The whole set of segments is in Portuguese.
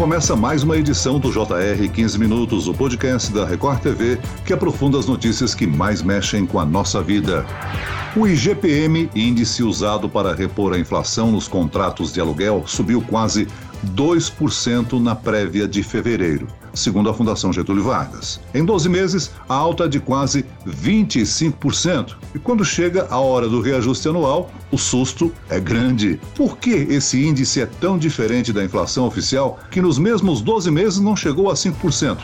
Começa mais uma edição do JR 15 Minutos, o podcast da Record TV que aprofunda as notícias que mais mexem com a nossa vida. O IGPM, índice usado para repor a inflação nos contratos de aluguel, subiu quase 2% na prévia de fevereiro segundo a Fundação Getúlio Vargas. Em 12 meses, a alta é de quase 25%. E quando chega a hora do reajuste anual, o susto é grande. Por que esse índice é tão diferente da inflação oficial que nos mesmos 12 meses não chegou a 5%?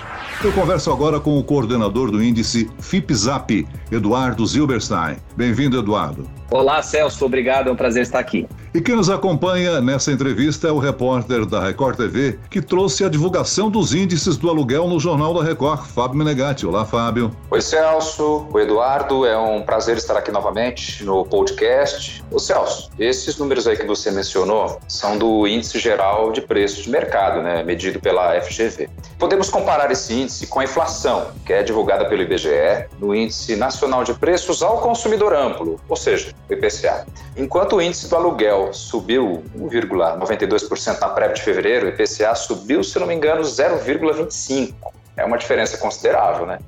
Eu converso agora com o coordenador do índice FIPZAP, Eduardo Zilberstein. Bem-vindo, Eduardo. Olá, Celso. Obrigado. É um prazer estar aqui. E quem nos acompanha nessa entrevista é o repórter da Record TV, que trouxe a divulgação dos índices do aluguel no Jornal da Record, Fábio Menegatti. Olá, Fábio. Oi, Celso. Oi, Eduardo. É um prazer estar aqui novamente no podcast. Ô, Celso, esses números aí que você mencionou são do Índice Geral de Preços de Mercado, né, medido pela FGV. Podemos comparar esse índice com a inflação, que é divulgada pelo IBGE, no Índice Nacional de Preços ao Consumidor Amplo, ou seja, o IPCA. Enquanto o índice do aluguel subiu 1,92% na prévia de fevereiro, o IPCA subiu, se não me engano, 0,25%. É uma diferença considerável, né?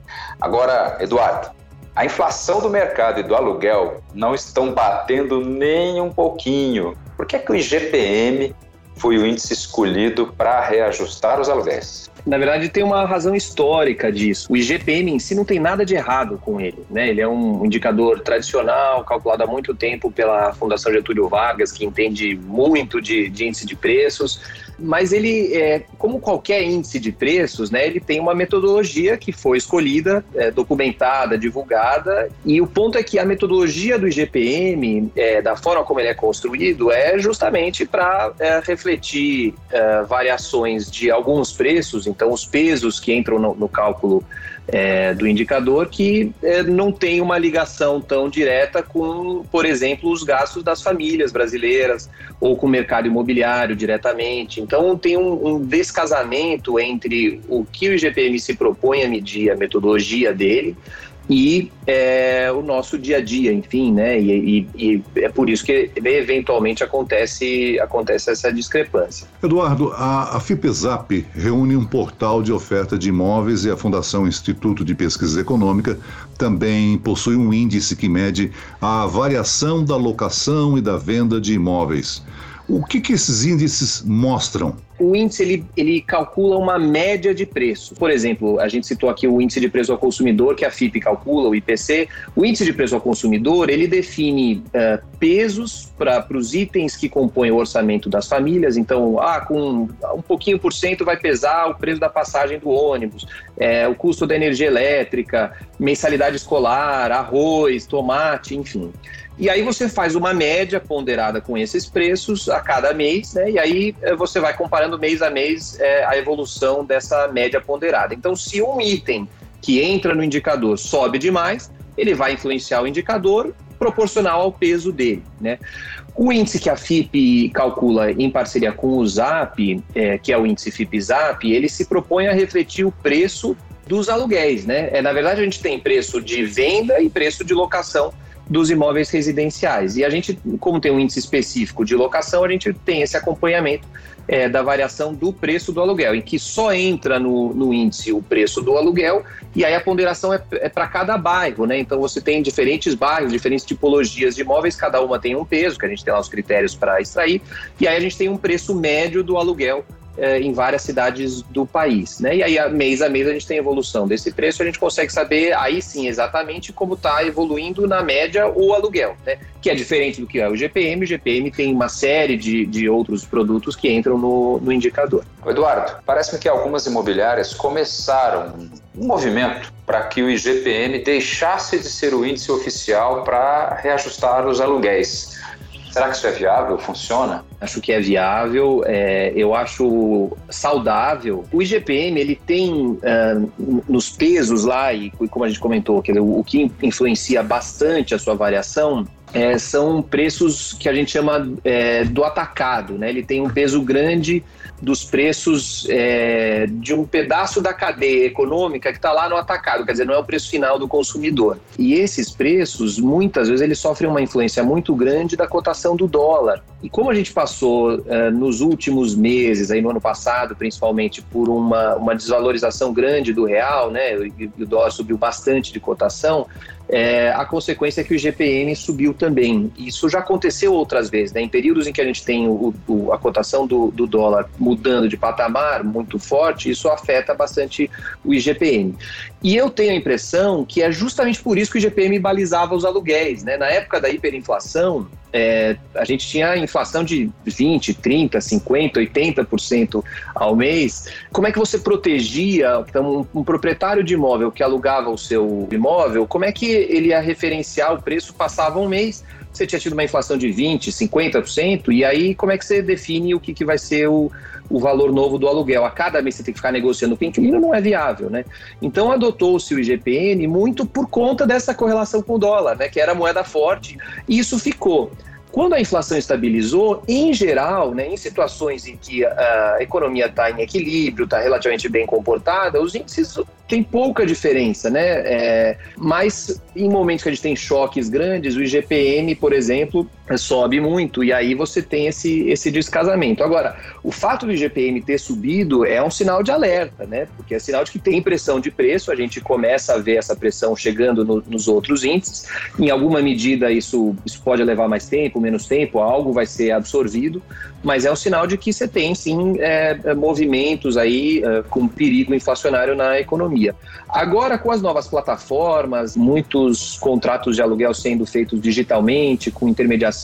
Agora, Eduardo, a inflação do mercado e do aluguel não estão batendo nem um pouquinho. Por que, é que o IGPM foi o índice escolhido para reajustar os aluguéis? Na verdade, tem uma razão histórica disso. O IGPM em si não tem nada de errado com ele. Né? Ele é um indicador tradicional, calculado há muito tempo pela Fundação Getúlio Vargas, que entende muito de, de índice de preços mas ele, é, como qualquer índice de preços, né, ele tem uma metodologia que foi escolhida, é, documentada, divulgada, e o ponto é que a metodologia do IGPM, é, da forma como ele é construído, é justamente para é, refletir é, variações de alguns preços, então os pesos que entram no, no cálculo é, do indicador que é, não tem uma ligação tão direta com, por exemplo, os gastos das famílias brasileiras ou com o mercado imobiliário diretamente. Então, tem um, um descasamento entre o que o IGPM se propõe a medir, a metodologia dele, e é, o nosso dia a dia, enfim, né? E, e, e, é por isso que eventualmente acontece, acontece essa discrepância. Eduardo, a, a FIPESAP reúne um portal de oferta de imóveis e a Fundação Instituto de Pesquisa Econômica também possui um índice que mede a variação da locação e da venda de imóveis. O que, que esses índices mostram? O índice ele, ele calcula uma média de preço. Por exemplo, a gente citou aqui o índice de preço ao consumidor, que a FIP calcula, o IPC. O índice de preço ao consumidor, ele define uh, pesos para os itens que compõem o orçamento das famílias. Então, ah, com um pouquinho por cento vai pesar o preço da passagem do ônibus, é, o custo da energia elétrica, mensalidade escolar, arroz, tomate, enfim. E aí você faz uma média ponderada com esses preços a cada mês, né? E aí eh, você vai comparando mês a mês é, a evolução dessa média ponderada. Então, se um item que entra no indicador sobe demais, ele vai influenciar o indicador proporcional ao peso dele, né? O índice que a FIP calcula em parceria com o ZAP, é, que é o índice FIP-ZAP, ele se propõe a refletir o preço dos aluguéis, né? É, na verdade, a gente tem preço de venda e preço de locação dos imóveis residenciais. E a gente, como tem um índice específico de locação, a gente tem esse acompanhamento é, da variação do preço do aluguel, em que só entra no, no índice o preço do aluguel e aí a ponderação é, é para cada bairro, né? Então você tem diferentes bairros, diferentes tipologias de imóveis, cada uma tem um peso, que a gente tem lá os critérios para extrair, e aí a gente tem um preço médio do aluguel eh, em várias cidades do país. Né? E aí, mês a mês, a gente tem evolução desse preço, a gente consegue saber aí sim exatamente como está evoluindo na média o aluguel, né? que é diferente do que é o GPM. O GPM tem uma série de, de outros produtos que entram no, no indicador. Eduardo, parece-me que algumas imobiliárias começaram um movimento para que o IGPM deixasse de ser o índice oficial para reajustar os aluguéis. Será que isso é viável? Funciona? Acho que é viável, é, eu acho saudável. O IGPM, ele tem uh, nos pesos lá, e como a gente comentou, que o, o que influencia bastante a sua variação é, são preços que a gente chama é, do atacado, né? Ele tem um peso grande dos preços é, de um pedaço da cadeia econômica que está lá no atacado, quer dizer, não é o preço final do consumidor. E esses preços, muitas vezes, eles sofrem uma influência muito grande da cotação do dólar. E como a gente passou é, nos últimos meses, aí no ano passado, principalmente, por uma, uma desvalorização grande do real, né, e o dólar subiu bastante de cotação, é, a consequência é que o IGPM subiu também. Isso já aconteceu outras vezes, né? em períodos em que a gente tem o, o, a cotação do, do, dólar mudando de patamar muito forte, isso afeta bastante o IGPM. E eu tenho a impressão que é justamente por isso que o IGPM balizava os aluguéis. Né? Na época da hiperinflação, é, a gente tinha inflação de 20, 30, 50, 80% ao mês. Como é que você protegia então, um, um, proprietário de imóvel que alugava o seu imóvel? Como é que ele ia referenciar o preço? Passava um mês, você tinha tido uma inflação de 20, 50%, e aí como é que você define o que, que vai ser o, o valor novo do aluguel. A cada mês você tem que ficar negociando com o inquilino, não é viável, né? Então adotou-se o IGPN muito por conta dessa correlação com o dólar, né? Que era moeda forte. E isso ficou. Quando a inflação estabilizou, em geral, né, em situações em que a economia está em equilíbrio, está relativamente bem comportada, os índices têm pouca diferença, né? É, mas em momentos que a gente tem choques grandes, o IGPM, por exemplo, sobe muito e aí você tem esse, esse descasamento. Agora, o fato do IGPM ter subido é um sinal de alerta, né? Porque é sinal de que tem pressão de preço, a gente começa a ver essa pressão chegando no, nos outros índices. Em alguma medida, isso, isso pode levar mais tempo, menos tempo, algo vai ser absorvido, mas é um sinal de que você tem sim é, é movimentos aí é, com perigo inflacionário na economia. Agora, com as novas plataformas, muitos contratos de aluguel sendo feitos digitalmente, com intermediação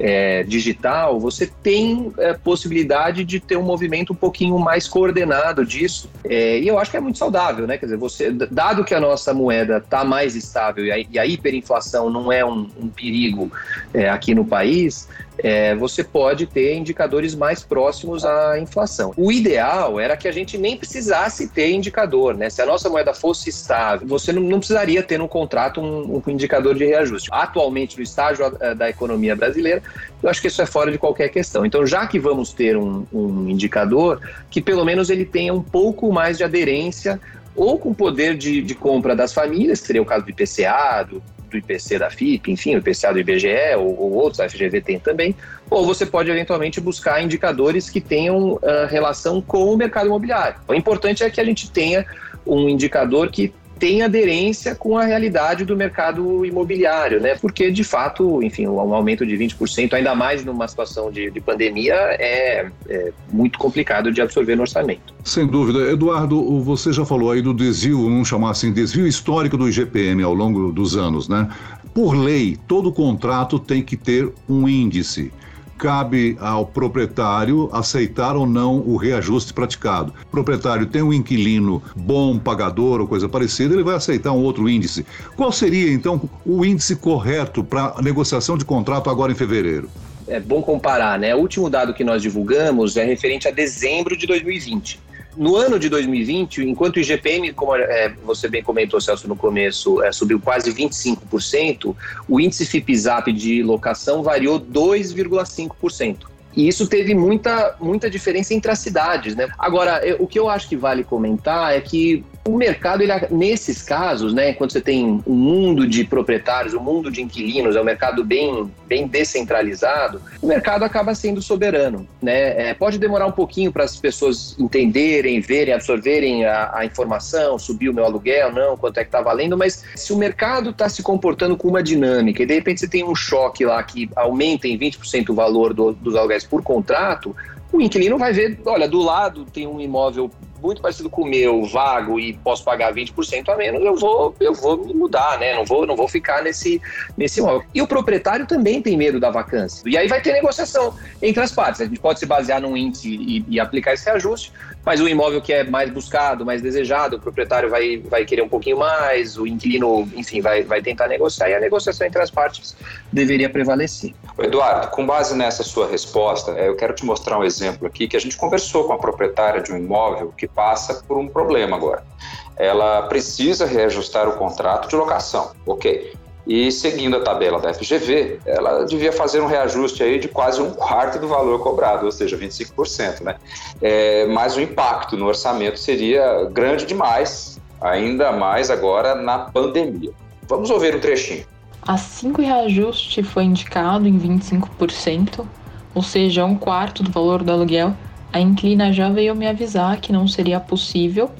é, digital, você tem é, possibilidade de ter um movimento um pouquinho mais coordenado disso. É, e eu acho que é muito saudável, né? Quer dizer, você, dado que a nossa moeda está mais estável e a, e a, hiperinflação não é um, um perigo é, aqui no país, é, você pode ter indicadores mais próximos à inflação. O ideal era que a gente nem precisasse ter indicador, né? Se a nossa moeda fosse estável, você não, não precisaria ter no contrato um, um, indicador de reajuste. Atualmente, no estágio da economia brasileira, eu acho que isso é fora de qualquer questão. Então, já que vamos ter um, um indicador, que pelo menos ele tenha um pouco mais de aderência ou com poder de, de, compra das famílias, que seria o caso do IPCA, do, do IPC da FIP, enfim, o IPCA do IBGE ou, ou, outros, a FGV tem também, ou você pode eventualmente buscar indicadores que tenham uh, relação com o mercado imobiliário. O importante é que a gente tenha um indicador que tem aderência com a realidade do mercado imobiliário, né? Porque, de fato, enfim, um aumento de 20%, ainda mais numa situação de, de pandemia, é, é, muito complicado de absorver no orçamento. Sem dúvida. Eduardo, você já falou aí do desvio, vamos chamar assim, desvio histórico do IGPM ao longo dos anos, né? Por lei, todo contrato tem que ter um índice cabe ao proprietário aceitar ou não o reajuste praticado. O proprietário tem um inquilino bom, pagador ou coisa parecida, ele vai aceitar um outro índice. Qual seria, então, o índice correto para negociação de contrato agora em fevereiro? É bom comparar, né? O último dado que nós divulgamos é referente a dezembro de 2020. No ano de 2020, enquanto o IGPM, como é, você bem comentou, Celso, no começo, é, subiu quase 25%, o índice FIPZAP de locação variou 2,5%. E isso teve muita, muita diferença entre as cidades, né? Agora, eu, o que eu acho que vale comentar é que o mercado, ele, nesses casos, né, quando você tem um mundo de proprietários, um mundo de inquilinos, é um mercado bem, bem descentralizado, o mercado acaba sendo soberano. Né? É, pode demorar um pouquinho para as pessoas entenderem, verem, absorverem a, a, informação, subir o meu aluguel, não, quanto é que está valendo, mas se o mercado está se comportando com uma dinâmica e de repente você tem um choque lá que aumenta em 20% o valor do, dos aluguéis por contrato, o inquilino vai ver, olha, do lado tem um imóvel muito parecido com o meu, vago e posso pagar 20% a menos, eu vou, eu vou me mudar, né? Não vou, não vou ficar nesse, nesse imóvel. E o proprietário também tem medo da vacância. E aí vai ter negociação entre as partes. A gente pode se basear num índice e, e aplicar esse ajuste, mas o imóvel que é mais buscado, mais desejado, o proprietário vai, vai querer um pouquinho mais, o inquilino, enfim, vai, vai tentar negociar e a negociação entre as partes deveria prevalecer. Eduardo, com base nessa sua resposta, é, eu quero te mostrar um exemplo aqui que a gente conversou com a proprietária de um imóvel que passa por um problema agora. Ela precisa reajustar o contrato de locação, ok. E seguindo a tabela da FGV, ela devia fazer um reajuste aí de quase um quarto do valor cobrado, ou seja, 25%. Né? É, mas o impacto no orçamento seria grande demais, ainda mais agora na pandemia. Vamos ouvir um trechinho. Assim que o reajuste foi indicado em 25%, ou seja, um quarto do valor do aluguel, a Inclina já veio me avisar que não seria possível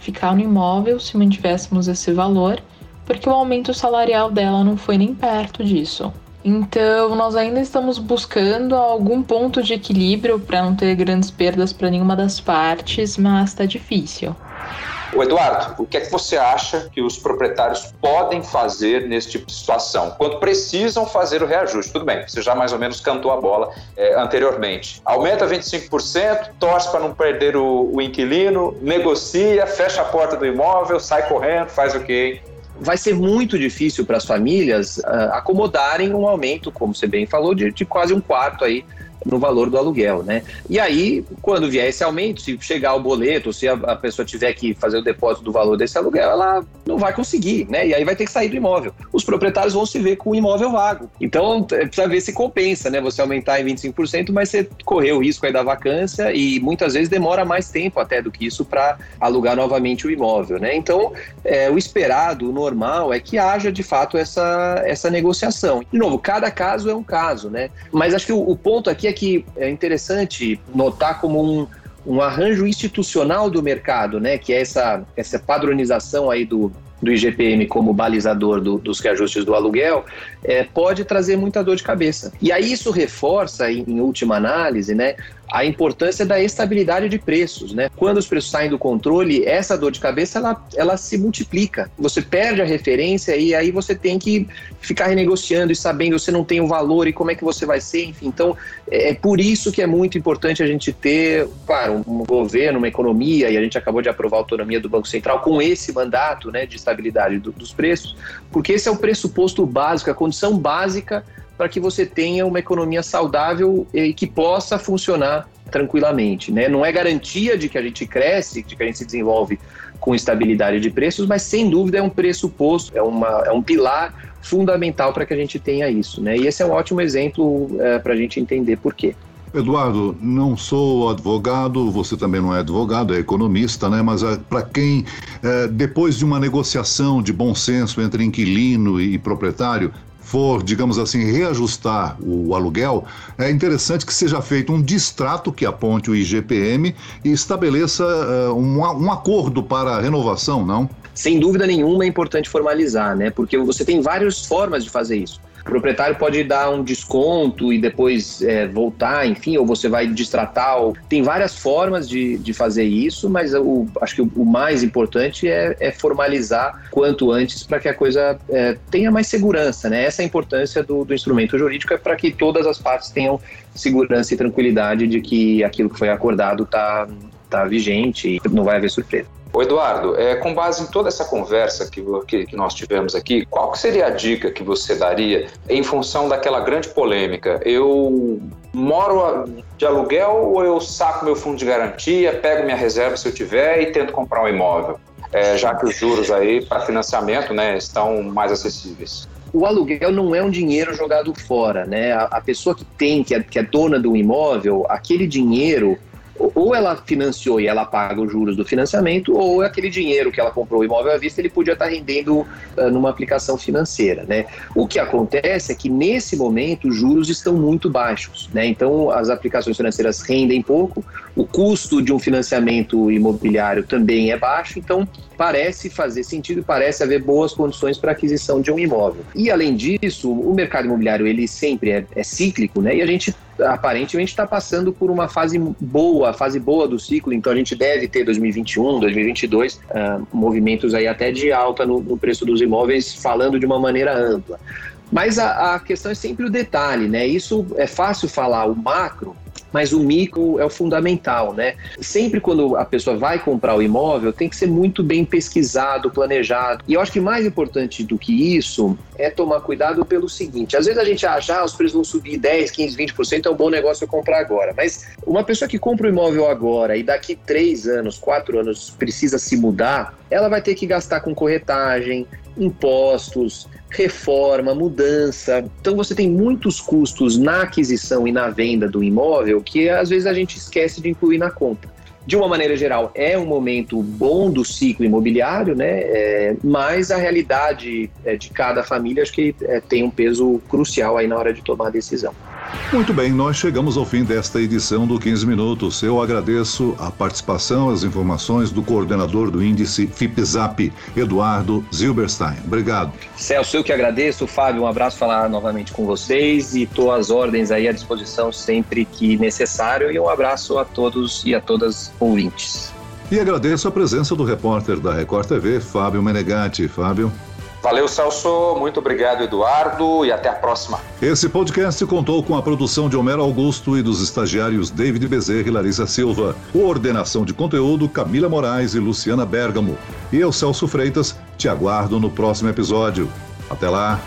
ficar no imóvel se mantivéssemos esse valor, porque o aumento salarial dela não foi nem perto disso. Então, nós ainda estamos buscando algum ponto de equilíbrio para não ter grandes perdas para nenhuma das partes, mas está difícil. O Eduardo, o que é que você acha que os proprietários podem fazer nesse tipo de situação? Quando precisam fazer o reajuste? Tudo bem, você já mais ou menos cantou a bola é, anteriormente. Aumenta 25%, torce para não perder o, o inquilino, negocia, fecha a porta do imóvel, sai correndo, faz o quê? vai ser muito difícil para as famílias uh, acomodarem um aumento, como você bem falou, de, de quase um quarto aí no valor do aluguel, né? E aí, quando vier esse aumento, se chegar o boleto, se a, a, pessoa tiver que fazer o depósito do valor desse aluguel, ela não vai conseguir, né? E aí vai ter que sair do imóvel. Os proprietários vão se ver com o imóvel vago. Então, precisa ver se compensa, né? Você aumentar em 25%, mas você correu o risco aí da vacância e muitas vezes demora mais tempo até do que isso para alugar novamente o imóvel, né? Então, é, o esperado, o normal, é que haja de fato essa, essa negociação. De novo, cada caso é um caso, né? Mas acho que o, o ponto aqui é que é interessante notar como um, um arranjo institucional do mercado, né, que é essa, essa padronização aí do, do IGPM como balizador do, dos reajustes do aluguel, é, pode trazer muita dor de cabeça. E aí isso reforça, em, em última análise, né, a importância da estabilidade de preços, né? Quando os preços saem do controle, essa dor de cabeça ela, ela se multiplica. Você perde a referência e aí você tem que ficar renegociando e sabendo você não tem o valor e como é que você vai ser, enfim. Então, é, é por isso que é muito importante a gente ter, claro, um governo, uma economia, e a gente acabou de aprovar a autonomia do Banco Central com esse mandato, né, de estabilidade do, dos preços, porque esse é o pressuposto básico, a condição básica para que você tenha uma economia saudável e que possa funcionar tranquilamente. Né? Não é garantia de que a gente cresce, de que a gente se desenvolve com estabilidade de preços, mas sem dúvida é um pressuposto, é, uma, é um pilar fundamental para que a gente tenha isso. Né? E esse é um ótimo exemplo é, para a gente entender por quê. Eduardo, não sou advogado, você também não é advogado, é economista, né? Mas é, para quem, é, depois de uma negociação de bom senso entre inquilino e proprietário, for, digamos assim, reajustar o aluguel, é interessante que seja feito um distrato que aponte o IGPM e estabeleça uh, um, um acordo para a renovação, não? Sem dúvida nenhuma é importante formalizar, né? Porque você tem várias formas de fazer isso. O proprietário pode dar um desconto e depois é, voltar, enfim, ou você vai distratar. Ou... Tem várias formas de, de fazer isso, mas o, acho que o, o mais importante é, é, formalizar quanto antes para que a coisa é, tenha mais segurança. Né? Essa é a importância do, do instrumento jurídico, é para que todas as partes tenham segurança e tranquilidade de que aquilo que foi acordado está tá vigente e não vai haver surpresa. O Eduardo, é, com base em toda essa conversa que, que, que, nós tivemos aqui, qual seria a dica que você daria em função daquela grande polêmica? Eu moro de aluguel ou eu saco meu fundo de garantia, pego minha reserva se eu tiver e tento comprar um imóvel? É, já que os juros aí para financiamento né, estão mais acessíveis o aluguel não é um dinheiro jogado fora, né? A, a pessoa que tem, que é, que é, dona do imóvel, aquele dinheiro ou ela financiou e ela paga os juros do financiamento, ou aquele dinheiro que ela comprou o imóvel à vista, ele podia estar rendendo uh, numa aplicação financeira, né? O que acontece é que nesse momento os juros estão muito baixos, né? Então as aplicações financeiras rendem pouco, o custo de um financiamento imobiliário também é baixo, então parece fazer sentido, parece haver boas condições para aquisição de um imóvel. E além disso, o mercado imobiliário ele sempre é, é cíclico, né? E a gente aparentemente está passando por uma fase boa, fase boa do ciclo, então a gente deve ter 2021, 2022 uh, movimentos aí até de alta no, no preço dos imóveis, falando de uma maneira ampla. Mas a, a, questão é sempre o detalhe, né? Isso é fácil falar o macro, mas o micro é o fundamental, né? Sempre quando a pessoa vai comprar o imóvel, tem que ser muito bem pesquisado, planejado. E eu acho que mais importante do que isso é tomar cuidado pelo seguinte: às vezes a gente acha, ah, os preços vão subir 10, 15, 20%, é um bom negócio eu comprar agora. Mas uma pessoa que compra o imóvel agora e daqui 3 anos, 4 anos precisa se mudar, ela vai ter que gastar com corretagem, impostos, reforma, mudança. Então você tem muitos custos na aquisição e na venda do imóvel que às vezes a gente esquece de incluir na conta. De uma maneira geral, é um momento bom do ciclo imobiliário, né? É, mas a realidade é, de cada família acho que é, tem um peso crucial aí na hora de tomar a decisão. Muito bem, nós chegamos ao fim desta edição do 15 Minutos. Eu agradeço a participação, as informações do coordenador do índice FIPZAP, Eduardo Zilberstein. Obrigado. Celso, eu que agradeço. Fábio, um abraço falar novamente com vocês e estou às ordens aí à disposição sempre que necessário. E um abraço a todos e a todas ouvintes. E agradeço a presença do repórter da Record TV, Fábio Menegatti. Fábio. Valeu, Celso. Muito obrigado, Eduardo, e até a próxima. Esse podcast contou com a produção de Homero Augusto e dos estagiários David Bezerra e Larissa Silva. Coordenação de conteúdo Camila Moraes e Luciana Bergamo. E eu, Celso Freitas, te aguardo no próximo episódio. Até lá!